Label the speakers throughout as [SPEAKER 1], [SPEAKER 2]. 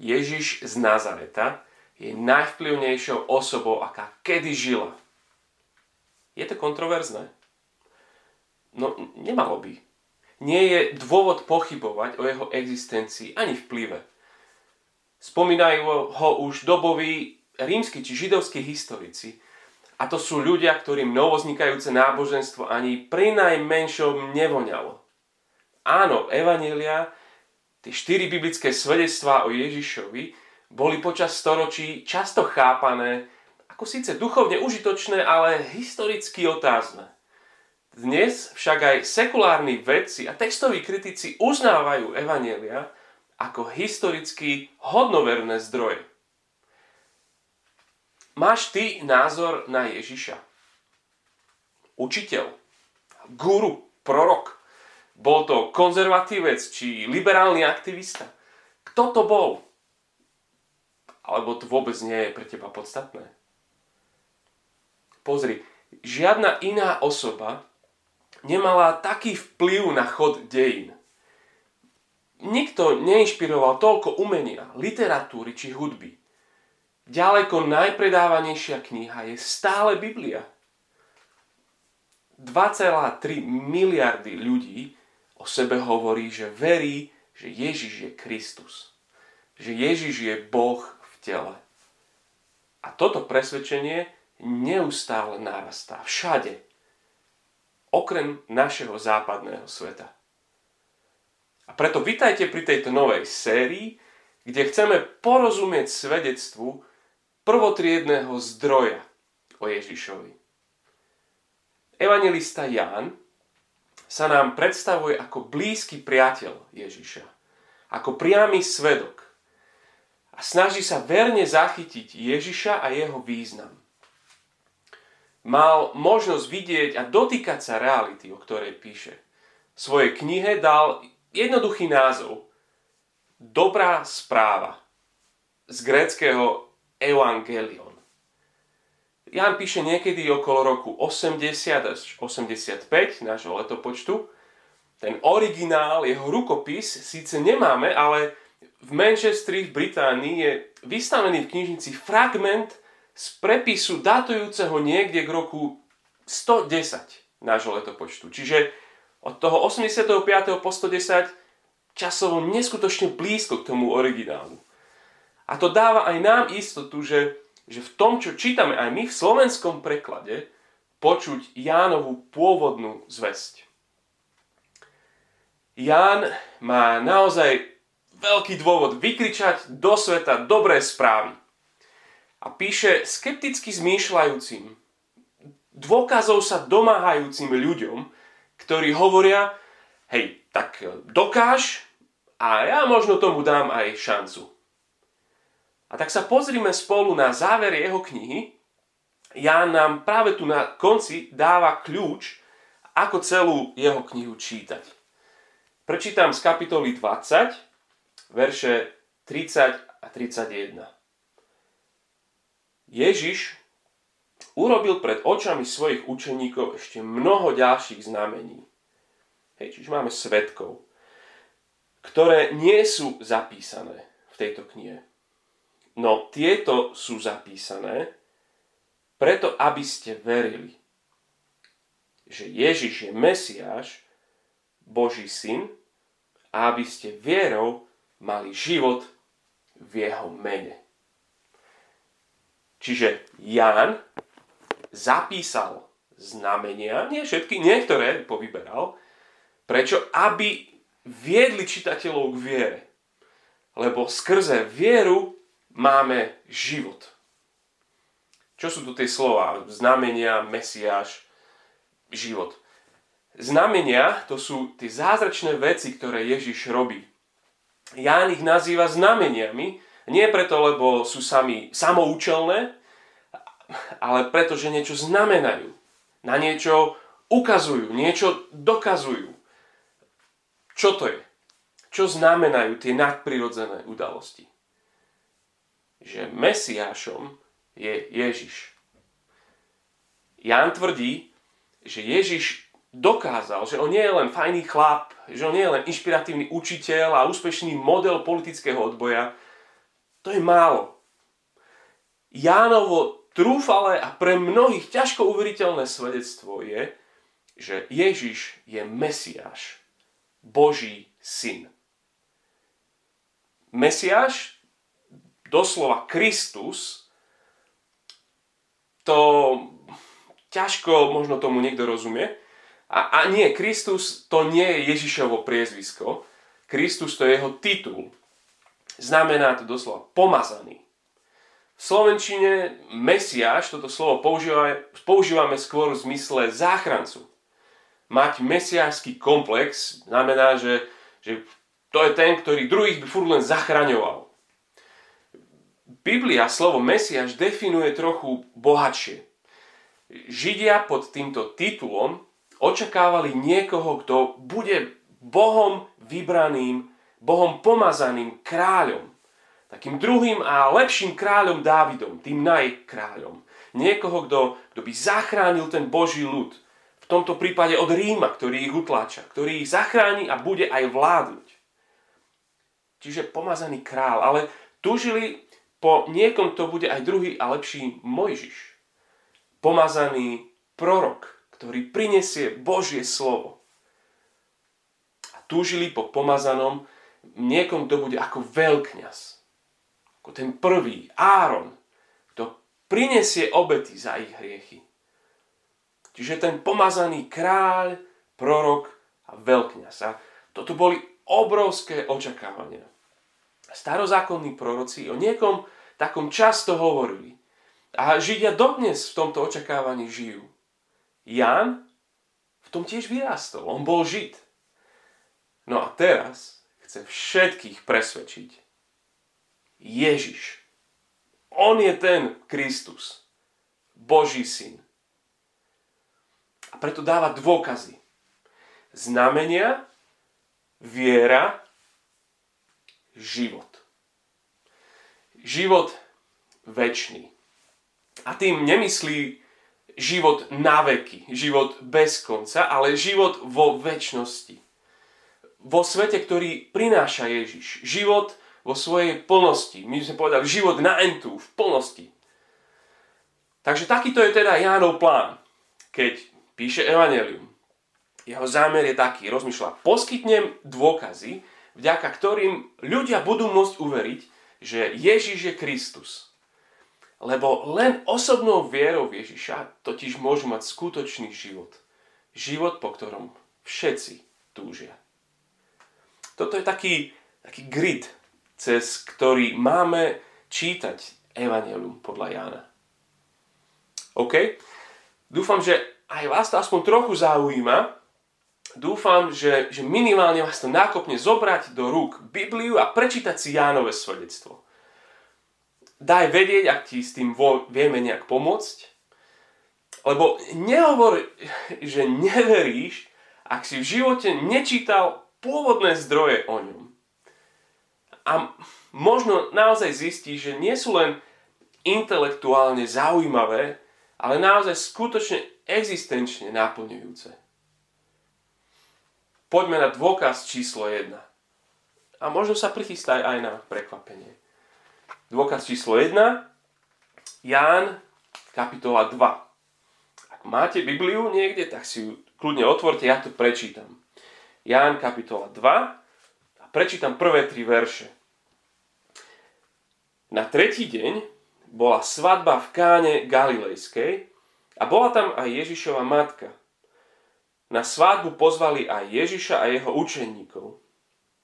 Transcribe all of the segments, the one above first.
[SPEAKER 1] Ježiš z Nazareta je najvplyvnejšou osobou, aká kedy žila. Je to kontroverzné? No, nemalo by. Nie je dôvod pochybovať o jeho existencii ani vplyve. Spomínajú ho už doboví rímsky či židovskí historici. A to sú ľudia, ktorým novoznikajúce náboženstvo ani pri najmenšom nevoňalo. Áno, Evanelia, tie štyri biblické svedectvá o Ježišovi, boli počas storočí často chápané ako síce duchovne užitočné, ale historicky otázne. Dnes však aj sekulárni vedci a textoví kritici uznávajú Evanelia ako historicky hodnoverné zdroje. Máš ty názor na Ježiša? Učiteľ, guru, prorok. Bol to konzervatívec či liberálny aktivista? Kto to bol? Alebo to vôbec nie je pre teba podstatné? Pozri, žiadna iná osoba nemala taký vplyv na chod dejín. Nikto neinšpiroval toľko umenia, literatúry či hudby ďaleko najpredávanejšia kniha je stále Biblia. 2,3 miliardy ľudí o sebe hovorí, že verí, že Ježiš je Kristus. Že Ježiš je Boh v tele. A toto presvedčenie neustále narastá všade. Okrem našeho západného sveta. A preto vitajte pri tejto novej sérii, kde chceme porozumieť svedectvu prvotriedného zdroja o Ježišovi. Evangelista Ján sa nám predstavuje ako blízky priateľ Ježiša, ako priamy svedok a snaží sa verne zachytiť Ježiša a jeho význam. Mal možnosť vidieť a dotýkať sa reality, o ktorej píše. V svojej knihe dal jednoduchý názov Dobrá správa z gréckého Evangelion. Jan píše niekedy okolo roku 80 až 85 nášho letopočtu. Ten originál, jeho rukopis síce nemáme, ale v Manchesteri v Británii je vystavený v knižnici fragment z prepisu datujúceho niekde k roku 110 nášho letopočtu. Čiže od toho 85. po 110 časovo neskutočne blízko k tomu originálu. A to dáva aj nám istotu, že, že v tom, čo čítame aj my v slovenskom preklade, počuť Jánovú pôvodnú zväzť. Ján má naozaj veľký dôvod vykričať do sveta dobré správy. A píše skepticky zmýšľajúcim, dôkazov sa domáhajúcim ľuďom, ktorí hovoria, hej, tak dokáž a ja možno tomu dám aj šancu. A tak sa pozrime spolu na záver jeho knihy. Ja nám práve tu na konci dáva kľúč, ako celú jeho knihu čítať. Prečítam z kapitoly 20, verše 30 a 31. Ježiš urobil pred očami svojich učeníkov ešte mnoho ďalších znamení. Hej, čiže máme svetkov, ktoré nie sú zapísané v tejto knihe. No tieto sú zapísané preto, aby ste verili, že Ježiš je Mesiáš, Boží syn a aby ste vierou mali život v jeho mene. Čiže Ján zapísal znamenia, nie všetky, niektoré povyberal, prečo? Aby viedli čitateľov k viere. Lebo skrze vieru máme život. Čo sú tu tie slova? Znamenia, Mesiáš, život. Znamenia to sú tie zázračné veci, ktoré Ježiš robí. Ján ich nazýva znameniami, nie preto, lebo sú sami samoučelné, ale preto, že niečo znamenajú. Na niečo ukazujú, niečo dokazujú. Čo to je? Čo znamenajú tie nadprirodzené udalosti? Že Mesiášom je Ježiš. Ján tvrdí, že Ježiš dokázal, že on nie je len fajný chlap, že on nie je len inšpiratívny učiteľ a úspešný model politického odboja, to je málo. Jánovo trúfale a pre mnohých ťažko uveriteľné svedectvo je, že Ježiš je Mesiáš, Boží syn. Mesiáš, doslova Kristus, to ťažko možno tomu niekto rozumie. A, a nie, Kristus to nie je Ježišovo priezvisko. Kristus to je jeho titul. Znamená to doslova pomazaný. V Slovenčine Mesiáš, toto slovo používame, používame skôr v zmysle záchrancu mať mesiášsky komplex znamená, že, že to je ten, ktorý druhých by furt len zachraňoval. Biblia slovo Mesiáš definuje trochu bohatšie. Židia pod týmto titulom očakávali niekoho, kto bude Bohom vybraným, Bohom pomazaným kráľom. Takým druhým a lepším kráľom Dávidom, tým najkráľom. Niekoho, kto, kto by zachránil ten Boží ľud tomto prípade od Ríma, ktorý ich utláča, ktorý ich zachráni a bude aj vládnuť. Čiže pomazaný král, ale tužili po niekom, to bude aj druhý a lepší Mojžiš. Pomazaný prorok, ktorý prinesie Božie slovo. A túžili po pomazanom niekom, kto bude ako veľkňaz. Ako ten prvý, Áron, kto prinesie obety za ich hriechy. Čiže ten pomazaný kráľ, prorok a veľkňaz. A toto boli obrovské očakávania. Starozákonní proroci o niekom takom často hovorili. A Židia dodnes v tomto očakávaní žijú. Jan v tom tiež vyrástol. On bol Žid. No a teraz chce všetkých presvedčiť. Ježiš. On je ten Kristus. Boží syn. A preto dáva dôkazy. Znamenia, viera, život. Život väčší. A tým nemyslí život na veky, život bez konca, ale život vo väčšnosti. Vo svete, ktorý prináša Ježiš. Život vo svojej plnosti. My sme povedali, život na entu, v plnosti. Takže takýto je teda Jánov plán. Keď píše Evangelium. Jeho zámer je taký, rozmýšľa, poskytnem dôkazy, vďaka ktorým ľudia budú môcť uveriť, že Ježiš je Kristus. Lebo len osobnou vierou Ježiša totiž môžu mať skutočný život. Život, po ktorom všetci túžia. Toto je taký, taký grid, cez ktorý máme čítať Evangelium podľa Jána. OK? Dúfam, že aj vás to aspoň trochu zaujíma, dúfam, že, že minimálne vás to nákopne zobrať do rúk Bibliu a prečítať si Jánové svedectvo. Daj vedieť, ak ti s tým vieme nejak pomôcť, lebo nehovor, že neveríš, ak si v živote nečítal pôvodné zdroje o ňom. A možno naozaj zistíš, že nie sú len intelektuálne zaujímavé, ale naozaj skutočne existenčne naplňujúce. Poďme na dôkaz číslo 1. A možno sa prichystaj aj na prekvapenie. Dôkaz číslo 1. Ján, kapitola 2. Ak máte Bibliu niekde, tak si ju kľudne otvorte, ja to prečítam. Ján, kapitola 2. A prečítam prvé tri verše. Na tretí deň bola svadba v káne Galilejskej a bola tam aj Ježišova matka. Na svádbu pozvali aj Ježiša a jeho učeníkov.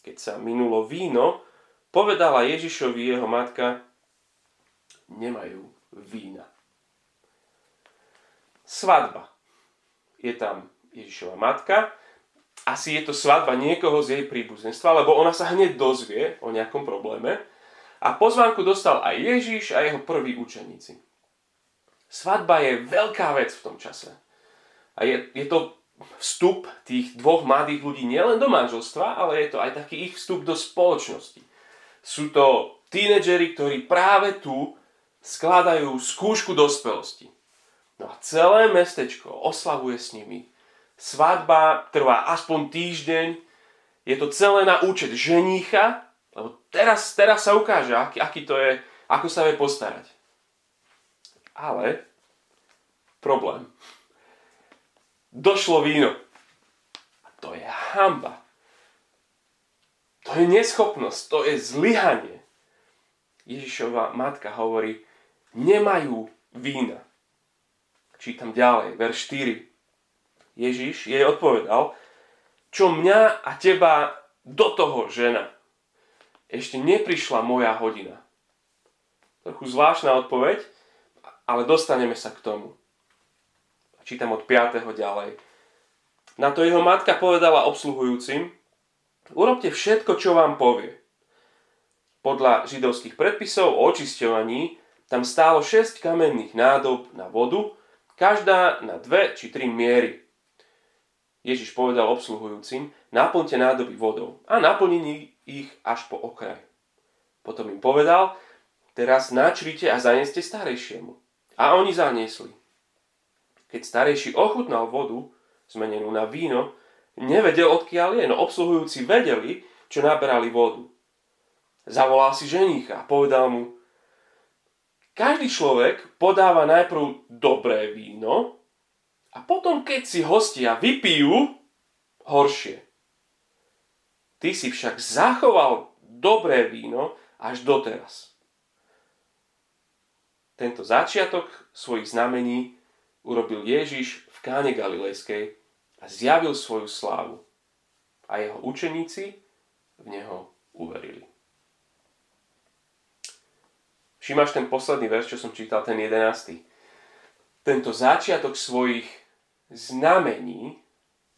[SPEAKER 1] Keď sa minulo víno, povedala Ježišovi jeho matka, nemajú vína. Svadba. Je tam Ježišova matka. Asi je to svadba niekoho z jej príbuzenstva, lebo ona sa hneď dozvie o nejakom probléme. A pozvánku dostal aj Ježiš a jeho prví učeníci. Svadba je veľká vec v tom čase. A je, je to vstup tých dvoch mladých ľudí nielen do manželstva, ale je to aj taký ich vstup do spoločnosti. Sú to tínedžeri, ktorí práve tu skladajú skúšku dospelosti. No a celé mestečko oslavuje s nimi. Svadba trvá aspoň týždeň. Je to celé na účet ženícha Lebo teraz, teraz sa ukáže, aký, aký to je, ako sa vie postarať. Ale problém. Došlo víno. A to je hamba. To je neschopnosť, to je zlyhanie. Ježišova matka hovorí, nemajú vína. Čítam ďalej, verš 4. Ježiš jej odpovedal, čo mňa a teba do toho žena. Ešte neprišla moja hodina. Trochu zvláštna odpoveď, ale dostaneme sa k tomu. Čítam od 5. ďalej. Na to jeho matka povedala obsluhujúcim, urobte všetko, čo vám povie. Podľa židovských predpisov o očisťovaní tam stálo 6 kamenných nádob na vodu, každá na 2 či 3 miery. Ježiš povedal obsluhujúcim, naplňte nádoby vodou a naplnení ich až po okraj. Potom im povedal, teraz načrite a zaneste starejšiemu. A oni zaniesli. Keď starejší ochutnal vodu, zmenenú na víno, nevedel, odkiaľ je, no obsluhujúci vedeli, čo naberali vodu. Zavolal si ženícha a povedal mu, každý človek podáva najprv dobré víno a potom, keď si hostia vypijú, horšie. Ty si však zachoval dobré víno až doteraz. Tento začiatok svojich znamení urobil Ježiš v káne Galilejskej a zjavil svoju slávu. A jeho učeníci v neho uverili. Všimáš ten posledný verš, čo som čítal, ten jedenastý. Tento začiatok svojich znamení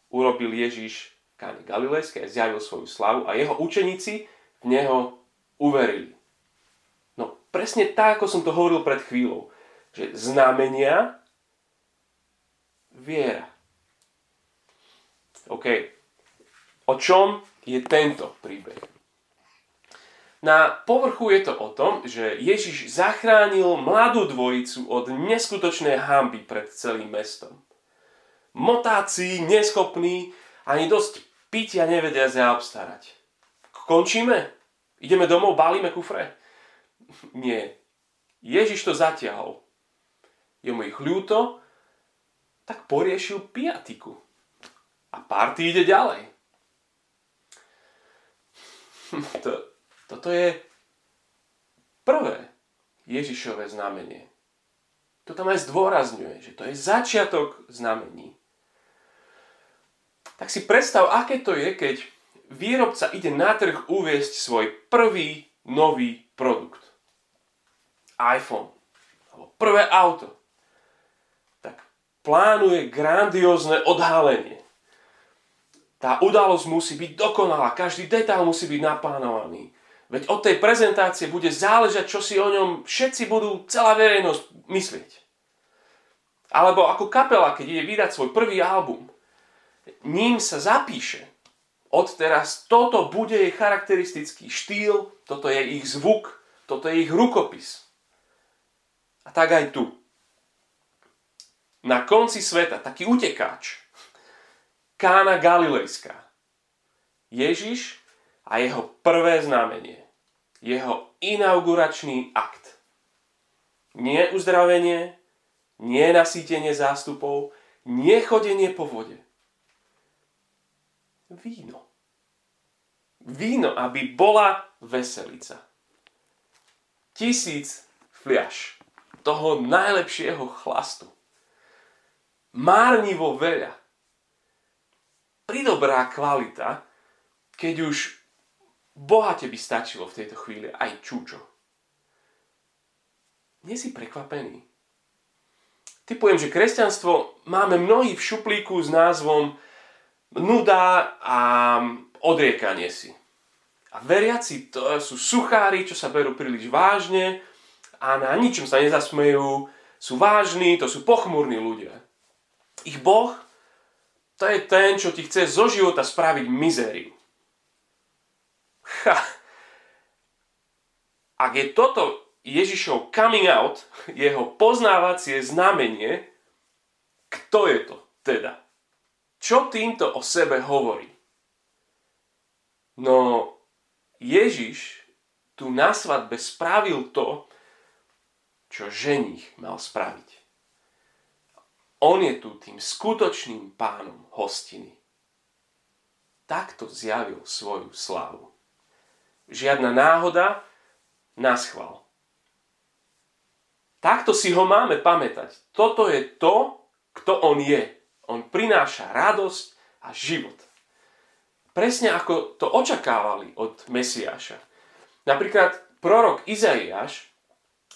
[SPEAKER 1] urobil Ježiš v Káne Galilejskej a zjavil svoju slavu a jeho učeníci v neho uverili. No presne tak, ako som to hovoril pred chvíľou, že znamenia viera. OK. O čom je tento príbeh? Na povrchu je to o tom, že Ježiš zachránil mladú dvojicu od neskutočnej hamby pred celým mestom. Motáci, neschopní, ani dosť pitia nevedia zaobstarať. Končíme? Ideme domov, balíme kufre? Nie. Ježiš to zatiahol. Je mu ich ľúto, tak poriešil piatiku. A party ide ďalej. to, toto je prvé Ježišové znamenie. To tam aj zdôrazňuje, že to je začiatok znamení. Tak si predstav, aké to je, keď výrobca ide na trh uviesť svoj prvý nový produkt. iPhone. Alebo prvé auto. Plánuje grandiózne odhalenie. Tá udalosť musí byť dokonalá, každý detail musí byť naplánovaný. Veď od tej prezentácie bude záležať, čo si o ňom všetci budú, celá verejnosť myslieť. Alebo ako kapela, keď ide vydať svoj prvý album, ním sa zapíše, od teraz toto bude jej charakteristický štýl, toto je ich zvuk, toto je ich rukopis. A tak aj tu. Na konci sveta taký utekáč, Kána Galilejská. Ježiš a jeho prvé znamenie, jeho inauguračný akt. Nie uzdravenie, nie nasýtenie zástupov, nie chodenie po vode. Víno. Víno, aby bola veselica. Tisíc fliaš toho najlepšieho chlastu. Márnivo veľa. Pridobrá kvalita, keď už Bohate by stačilo v tejto chvíli aj čúčo. Nie si prekvapený. Typujem, že kresťanstvo máme mnohí v šuplíku s názvom nuda a odriekanie si. A veriaci to sú suchári, čo sa berú príliš vážne a na ničom sa nezasmejú, sú vážni, to sú pochmurní ľudia. Ich Boh, to je ten, čo ti chce zo života spraviť mizériu. Ha. Ak je toto Ježišov coming out, jeho poznávacie znamenie, kto je to teda? Čo týmto o sebe hovorí? No, Ježiš tu na svadbe spravil to, čo ženich mal spraviť. On je tu tým skutočným pánom hostiny. Takto zjavil svoju slávu. Žiadna náhoda, naschval. Takto si ho máme pamätať. Toto je to, kto on je. On prináša radosť a život. Presne ako to očakávali od Mesiáša. Napríklad prorok Izaiáš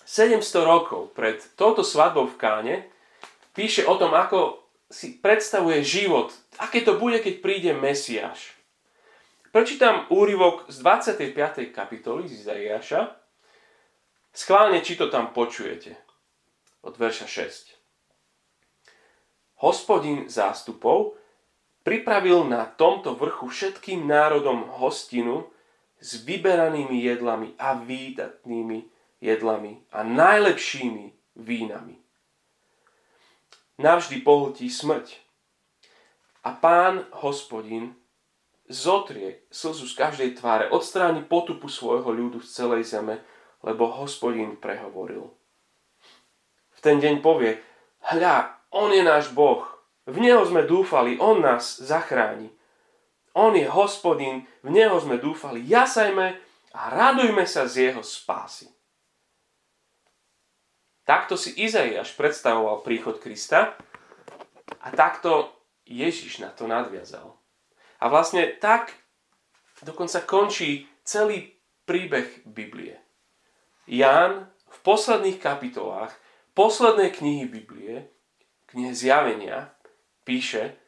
[SPEAKER 1] 700 rokov pred touto svadbou v Káne píše o tom, ako si predstavuje život, aké to bude, keď príde Mesiáš. Prečítam úryvok z 25. kapitoly z Izaiáša. Schválne, či to tam počujete. Od verša 6. Hospodin zástupov pripravil na tomto vrchu všetkým národom hostinu s vyberanými jedlami a výdatnými jedlami a najlepšími vínami. Navždy pohltí smrť. A pán hospodin zotrie slzu z každej tváre, odstráni potupu svojho ľudu z celej zeme, lebo hospodin prehovoril. V ten deň povie, hľa, on je náš Boh. V Neho sme dúfali, On nás zachráni. On je hospodin, v Neho sme dúfali, jasajme a radujme sa z Jeho spásy. Takto si Izaiáš predstavoval príchod Krista a takto Ježiš na to nadviazal. A vlastne tak dokonca končí celý príbeh Biblie. Ján v posledných kapitolách poslednej knihy Biblie knihe Zjavenia píše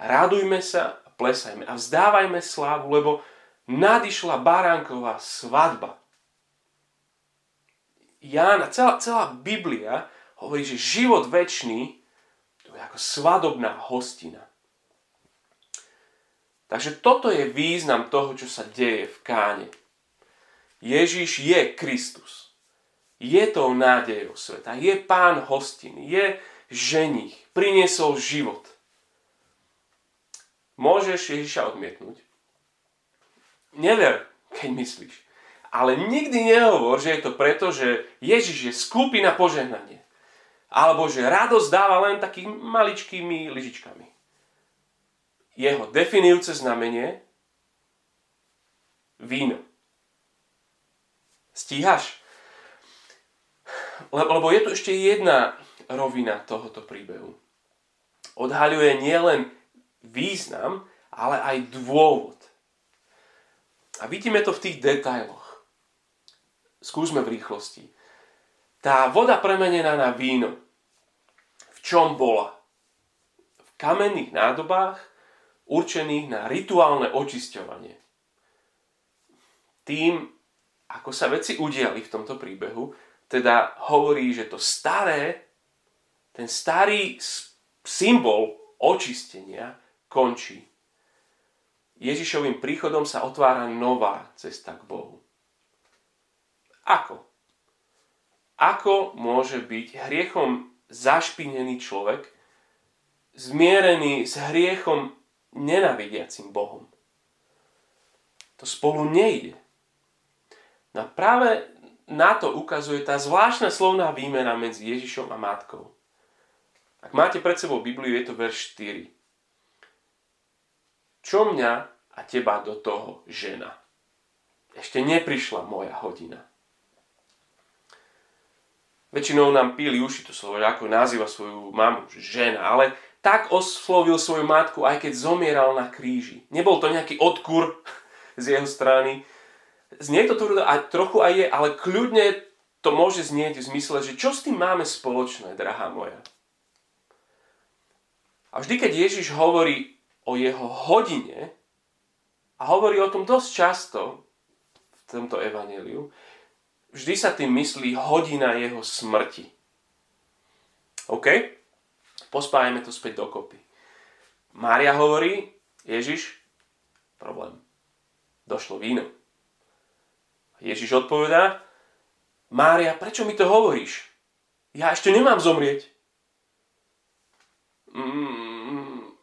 [SPEAKER 1] Radujme sa a plesajme a vzdávajme slávu, lebo nadišla baránková svadba. Jána, celá, celá Biblia hovorí, že život väčší to je ako svadobná hostina. Takže toto je význam toho, čo sa deje v Káne. Ježiš je Kristus. Je tou nádejou sveta. Je pán hostin. Je ženich, priniesol život. Môžeš Ježiša odmietnúť. Never, keď myslíš. Ale nikdy nehovor, že je to preto, že Ježiš je skúpi na požehnanie. Alebo že radosť dáva len takými maličkými lyžičkami. Jeho definujúce znamenie víno. Stíhaš? Lebo je tu ešte jedna rovina tohoto príbehu. Odhaľuje nielen význam, ale aj dôvod. A vidíme to v tých detailoch. Skúsme v rýchlosti. Tá voda premenená na víno. V čom bola? V kamenných nádobách určených na rituálne očisťovanie. Tým, ako sa veci udiali v tomto príbehu, teda hovorí, že to staré ten starý symbol očistenia končí. Ježišovým príchodom sa otvára nová cesta k Bohu. Ako? Ako môže byť hriechom zašpinený človek zmierený s hriechom nenavidiacim Bohom? To spolu nejde. No práve na to ukazuje tá zvláštna slovná výmena medzi Ježišom a Matkou. Ak máte pred sebou Bibliu, je to verš 4. Čo mňa a teba do toho žena? Ešte neprišla moja hodina. Väčšinou nám píli uši to slovo, ako nazýva svoju mamu, žena, ale tak oslovil svoju matku, aj keď zomieral na kríži. Nebol to nejaký odkur z jeho strany. Znie to tvrdo a trochu aj je, ale kľudne to môže znieť v zmysle, že čo s tým máme spoločné, drahá moja. A vždy, keď Ježiš hovorí o jeho hodine, a hovorí o tom dosť často v tomto evaneliu, vždy sa tým myslí hodina jeho smrti. OK? Pospájame to späť dokopy. Mária hovorí, Ježiš, problém. Došlo víno. Ježiš odpovedá, Mária, prečo mi to hovoríš? Ja ešte nemám zomrieť. Mm,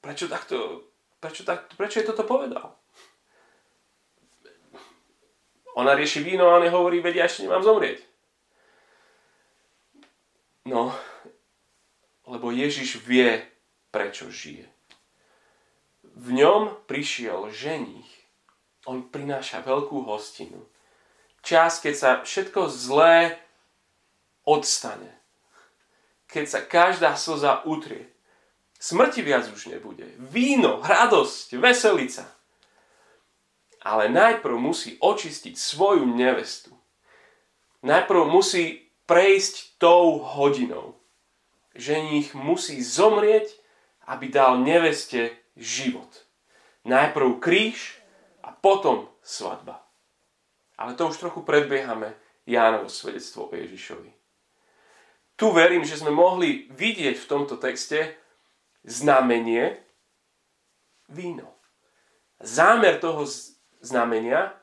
[SPEAKER 1] prečo takto, prečo, tak, prečo je toto povedal? Ona rieši víno a on hovorí, vedia, ešte nemám zomrieť. No, lebo Ježiš vie, prečo žije. V ňom prišiel ženích. On prináša veľkú hostinu. Čas, keď sa všetko zlé odstane. Keď sa každá slza utrie. Smrti viac už nebude. Víno, radosť, veselica ale najprv musí očistiť svoju nevestu. Najprv musí prejsť tou hodinou. Ženích musí zomrieť, aby dal neveste život. Najprv kríž a potom svadba. Ale to už trochu predbiehame Jánovo svedectvo o Ježišovi. Tu verím, že sme mohli vidieť v tomto texte znamenie víno. Zámer toho znamenia,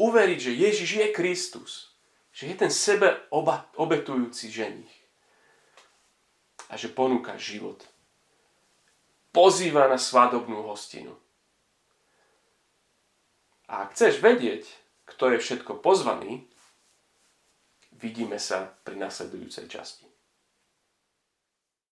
[SPEAKER 1] uveriť, že Ježiš je Kristus, že je ten sebe obetujúci ženich a že ponúka život. Pozýva na svadobnú hostinu. A ak chceš vedieť, kto je všetko pozvaný, vidíme sa pri nasledujúcej časti.